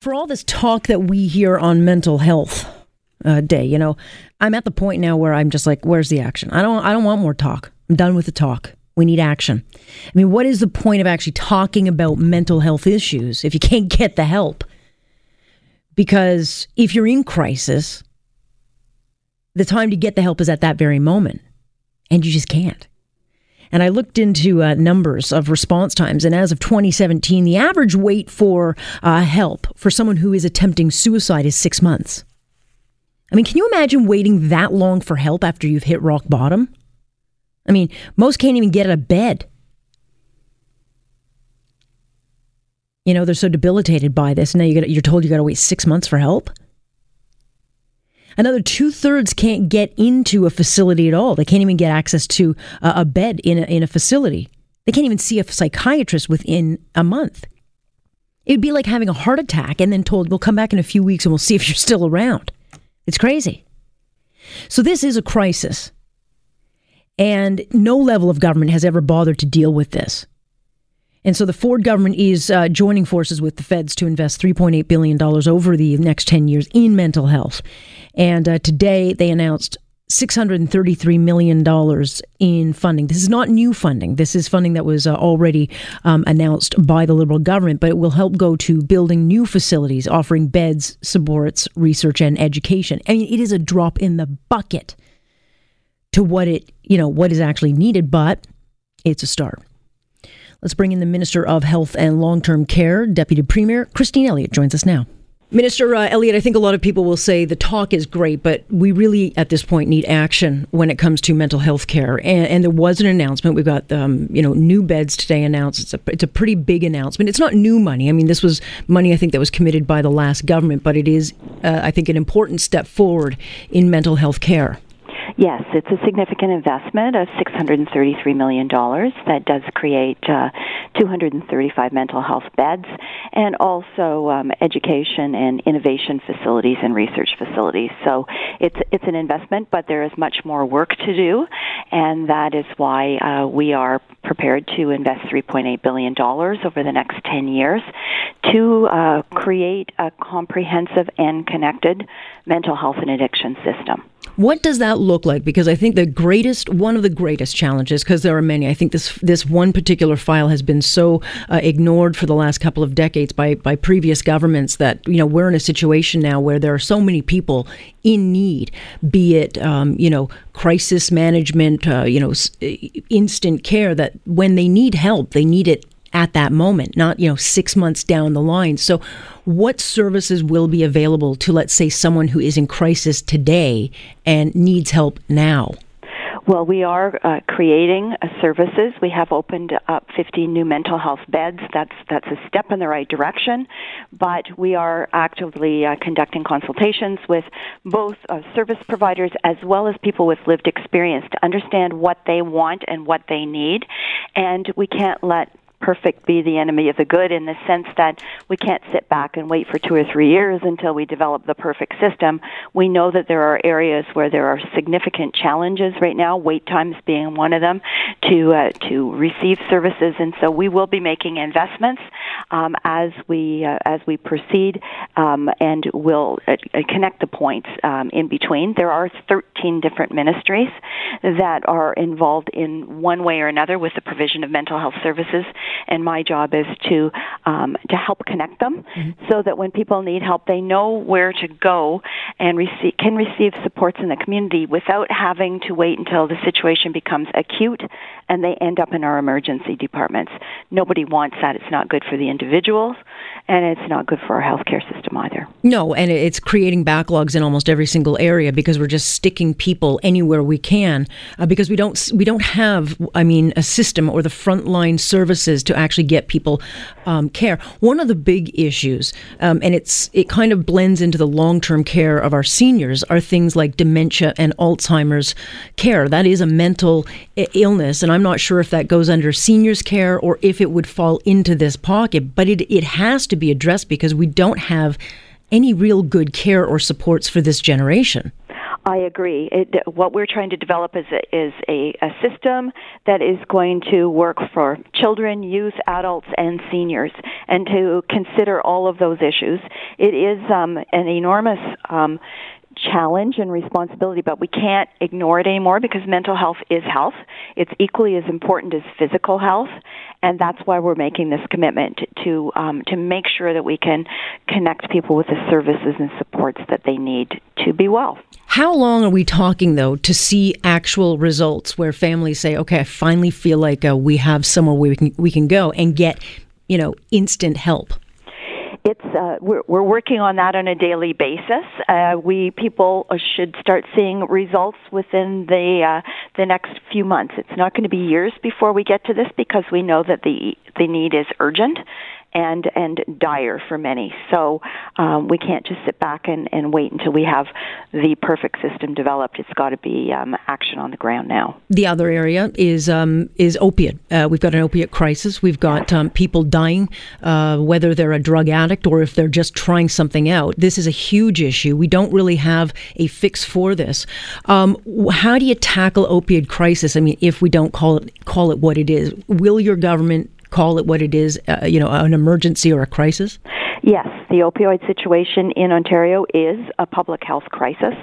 For all this talk that we hear on mental health uh, day, you know, I'm at the point now where I'm just like, where's the action? I don't, I don't want more talk. I'm done with the talk. We need action. I mean, what is the point of actually talking about mental health issues if you can't get the help? Because if you're in crisis, the time to get the help is at that very moment, and you just can't. And I looked into uh, numbers of response times, and as of 2017, the average wait for uh, help for someone who is attempting suicide is six months. I mean, can you imagine waiting that long for help after you've hit rock bottom? I mean, most can't even get out of bed. You know, they're so debilitated by this. Now you you're told you got to wait six months for help. Another two thirds can't get into a facility at all. They can't even get access to a, bed in a, in a facility. They can't even see a psychiatrist within a month. It would be like having a heart attack and then told, we'll come back in a few weeks and we'll see if you're still around. It's crazy. So, this is a crisis. And no level of government has ever bothered to deal with this. And so the Ford government is uh, joining forces with the feds to invest $3.8 billion over the next 10 years in mental health. And uh, today they announced $633 million in funding. This is not new funding. This is funding that was uh, already um, announced by the Liberal government, but it will help go to building new facilities, offering beds, supports, research, and education. I mean, it is a drop in the bucket to what it, you know, what is actually needed, but it's a start. Let's bring in the Minister of Health and Long Term Care, Deputy Premier Christine Elliott joins us now. Minister uh, Elliott, I think a lot of people will say the talk is great, but we really at this point need action when it comes to mental health care. And, and there was an announcement. We've got um, you know new beds today announced. It's a it's a pretty big announcement. It's not new money. I mean, this was money I think that was committed by the last government, but it is uh, I think an important step forward in mental health care. Yes, it's a significant investment of $633 million that does create uh, 235 mental health beds and also um, education and innovation facilities and research facilities. So it's, it's an investment, but there is much more work to do, and that is why uh, we are prepared to invest $3.8 billion over the next 10 years to uh, create a comprehensive and connected mental health and addiction system. What does that look like? Because I think the greatest, one of the greatest challenges, because there are many. I think this this one particular file has been so uh, ignored for the last couple of decades by by previous governments that you know we're in a situation now where there are so many people in need, be it um, you know crisis management, uh, you know instant care, that when they need help, they need it at that moment, not, you know, six months down the line. So, what services will be available to, let's say, someone who is in crisis today and needs help now? Well, we are uh, creating uh, services. We have opened up 15 new mental health beds. That's that's a step in the right direction, but we are actively uh, conducting consultations with both uh, service providers as well as people with lived experience to understand what they want and what they need. And we can't let perfect be the enemy of the good in the sense that we can't sit back and wait for two or three years until we develop the perfect system. We know that there are areas where there are significant challenges right now, wait times being one of them, to uh, to receive services, and so we will be making investments um, as we uh, as we proceed, um, and we'll uh, connect the points um, in between. There are 13 different ministries that are involved in one way or another with the provision of mental health services and my job is to um, to help connect them mm-hmm. so that when people need help, they know where to go and receive can receive supports in the community without having to wait until the situation becomes acute and they end up in our emergency departments. Nobody wants that. It's not good for the individuals, and it's not good for our healthcare system either. No, and it's creating backlogs in almost every single area because we're just sticking people anywhere we can uh, because we don't we don't have I mean a system or the frontline services to actually get people um, care. One of the big issues, um, and it's it kind of blends into the long term care of our seniors, are things like dementia and Alzheimer's care. That is a mental illness, and I'm not sure if that goes under seniors care or if it would fall into this pocket, but it, it has to be addressed because we don't have any real good care or supports for this generation. I agree. It, what we're trying to develop is a, is a, a system that is going to work for children, youth, adults, and seniors, and to consider all of those issues. It is um, an enormous um, challenge and responsibility, but we can't ignore it anymore because mental health is health. It's equally as important as physical health, and that's why we're making this commitment to um, to make sure that we can connect people with the services and supports that they need to be well. How long are we talking though to see actual results where families say, "Okay, I finally feel like uh, we have somewhere we can we can go and get, you know, instant help." it's uh, we're, we're working on that on a daily basis. Uh, we people should start seeing results within the uh, the next few months. It's not going to be years before we get to this because we know that the the need is urgent and and dire for many. So um, we can't just sit back and, and wait until we have the perfect system developed. It's got to be um, action on the ground now. The other area is um, is opiate. Uh, we've got an opiate crisis. We've got um, people dying, uh, whether they're a drug addict or if they're just trying something out. This is a huge issue. We don't really have a fix for this. Um, how do you tackle opiate crisis? I mean, if we don't call it call it what it is, will your government call it what it is, uh, you know, an emergency or a crisis? Yes, the opioid situation in Ontario is a public health crisis.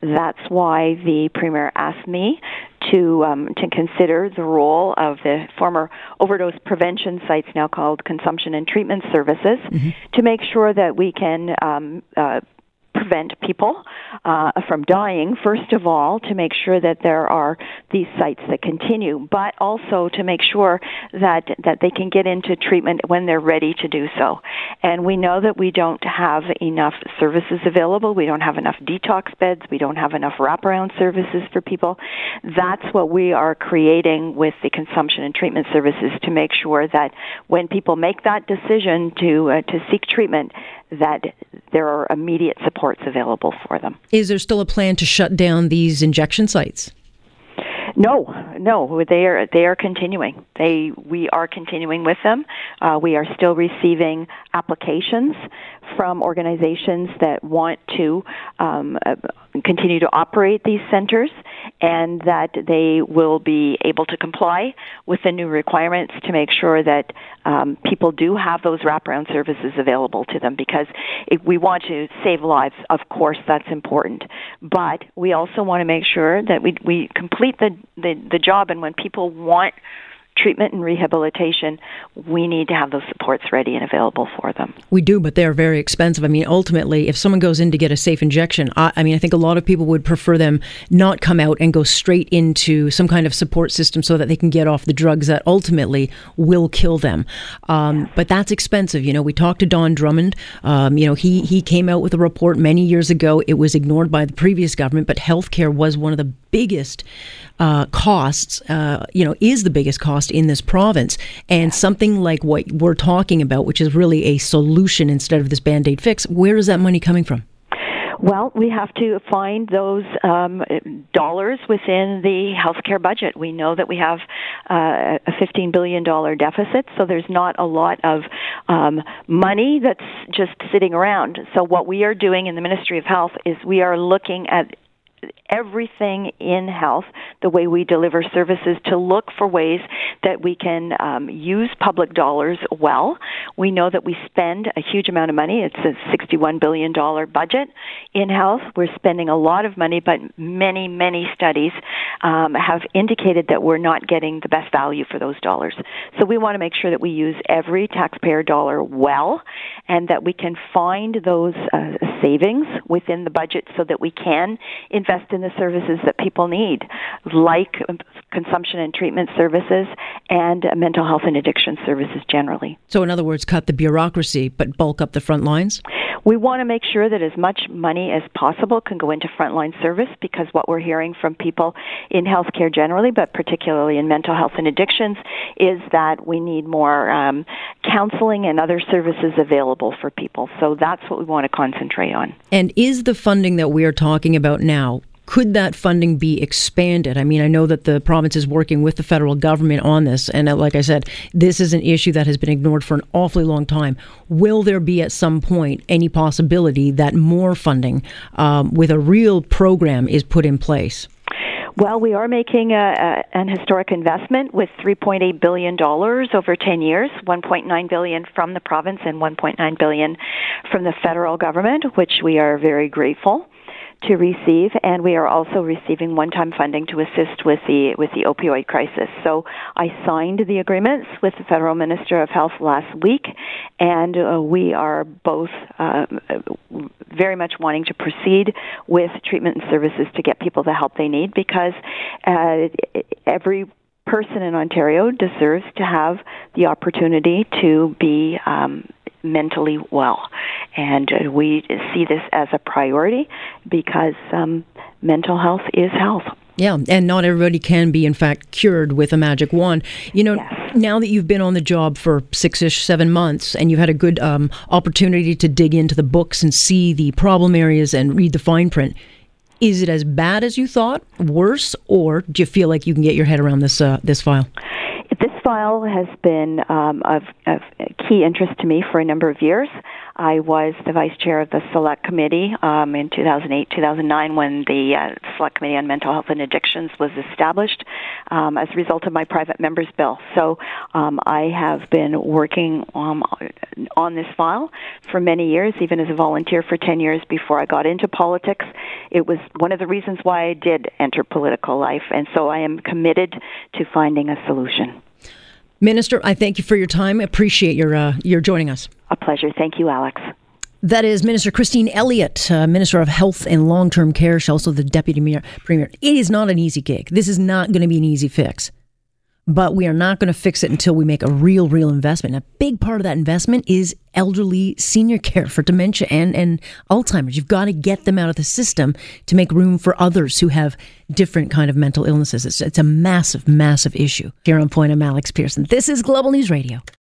That's why the premier asked me to um, to consider the role of the former overdose prevention sites, now called consumption and treatment services, mm-hmm. to make sure that we can um, uh, prevent people uh, from dying, first of all, to make sure that there are these sites that continue, but also to make sure that, that they can get into treatment when they're ready to do so. And we know that we don't have enough services available. We don't have enough detox beds. We don't have enough wraparound services for people. That's what we are creating with the consumption and treatment services to make sure that when people make that decision to, uh, to seek treatment, that there are immediate supports available for them. Is there still a plan to shut down these injection sites? No, no, they are they are continuing. They we are continuing with them. Uh, we are still receiving applications from organizations that want to um, uh, continue to operate these centers and that they will be able to comply with the new requirements to make sure that um, people do have those wraparound services available to them because if we want to save lives, of course that's important. But we also want to make sure that we, we complete the, the, the job and when people want treatment and rehabilitation, we need to have those supports ready and available for them. We do, but they're very expensive. I mean, ultimately, if someone goes in to get a safe injection, I, I, mean, I think a lot of people would prefer them not come out and go straight into some kind of support system so that they can get off the drugs that ultimately will kill them. Um, But that's expensive. You know, we talked to Don Drummond. Um, you know, he he came out with a report many years ago. It was ignored by the previous government, but healthcare was one of the biggest uh, costs. Uh, you know, is the biggest cost in this province. And something like what we're talking about, which is really a solution instead of this band aid fix, where is that money coming from? Well, we have to find those um, dollars within the healthcare budget. We know that we have uh, a $15 billion deficit, so there's not a lot of um, money that's just sitting around. So, what we are doing in the Ministry of Health is we are looking at everything in health, the way we deliver services, to look for ways that we can um, use public dollars well. We know that we spend a huge amount of money. It's a $61 billion budget in health. We're spending a lot of money, but many, many studies um, have indicated that we're not getting the best value for those dollars. So we want to make sure that we use every taxpayer dollar well and that we can find those uh, savings within the budget so that we can invest in the services that people need, like consumption and treatment services and mental health and addiction services generally. So, in other words, cut the bureaucracy but bulk up the front lines? We want to make sure that as much money as possible can go into frontline service because what we're hearing from people in healthcare generally, but particularly in mental health and addictions, is that we need more um, counseling and other services available for people. So that's what we want to concentrate on. And is the funding that we are talking about now could that funding be expanded? I mean, I know that the province is working with the federal government on this, and uh, like I said, this is an issue that has been ignored for an awfully long time. Will there be at some point any possibility that more funding um, with a real program is put in place? Well, we are making a, a, an historic investment with 3.8 billion dollars over 10 years, 1.9 billion from the province and 1.9 billion from the federal government, which we are very grateful to receive, and we are also receiving one-time funding to assist with the with the opioid crisis. So I signed the agreements with the federal minister of health last week, and uh, we are both uh, very much wanting to proceed with treatment and services to get people the help they need because uh, every person in Ontario deserves to have the opportunity to be um, mentally well. And uh, we see this as a priority because um, mental health is health. Yeah, and not everybody can be, in fact, cured with a magic wand. You know, yes. now that you've been on the job for six ish, seven months, and you've had a good um, opportunity to dig into the books and see the problem areas and read the fine print, is it as bad as you thought, worse, or do you feel like you can get your head around this uh, this file? This file has been um, of, of, key interest to me for a number of years. I was the vice chair of the Select Committee um, in 2008 2009 when the uh, Select Committee on Mental Health and Addictions was established um, as a result of my private member's bill. So um, I have been working um, on this file for many years, even as a volunteer for 10 years before I got into politics. It was one of the reasons why I did enter political life, and so I am committed to finding a solution. Minister, I thank you for your time. Appreciate your uh, your joining us. A pleasure. Thank you, Alex. That is Minister Christine Elliott, uh, Minister of Health and Long Term Care. She's also the Deputy Premier. It is not an easy gig. This is not going to be an easy fix but we are not going to fix it until we make a real, real investment. And a big part of that investment is elderly senior care for dementia and, and Alzheimer's. You've got to get them out of the system to make room for others who have different kind of mental illnesses. It's, it's a massive, massive issue. Here on Point, I'm Alex Pierson. This is Global News Radio.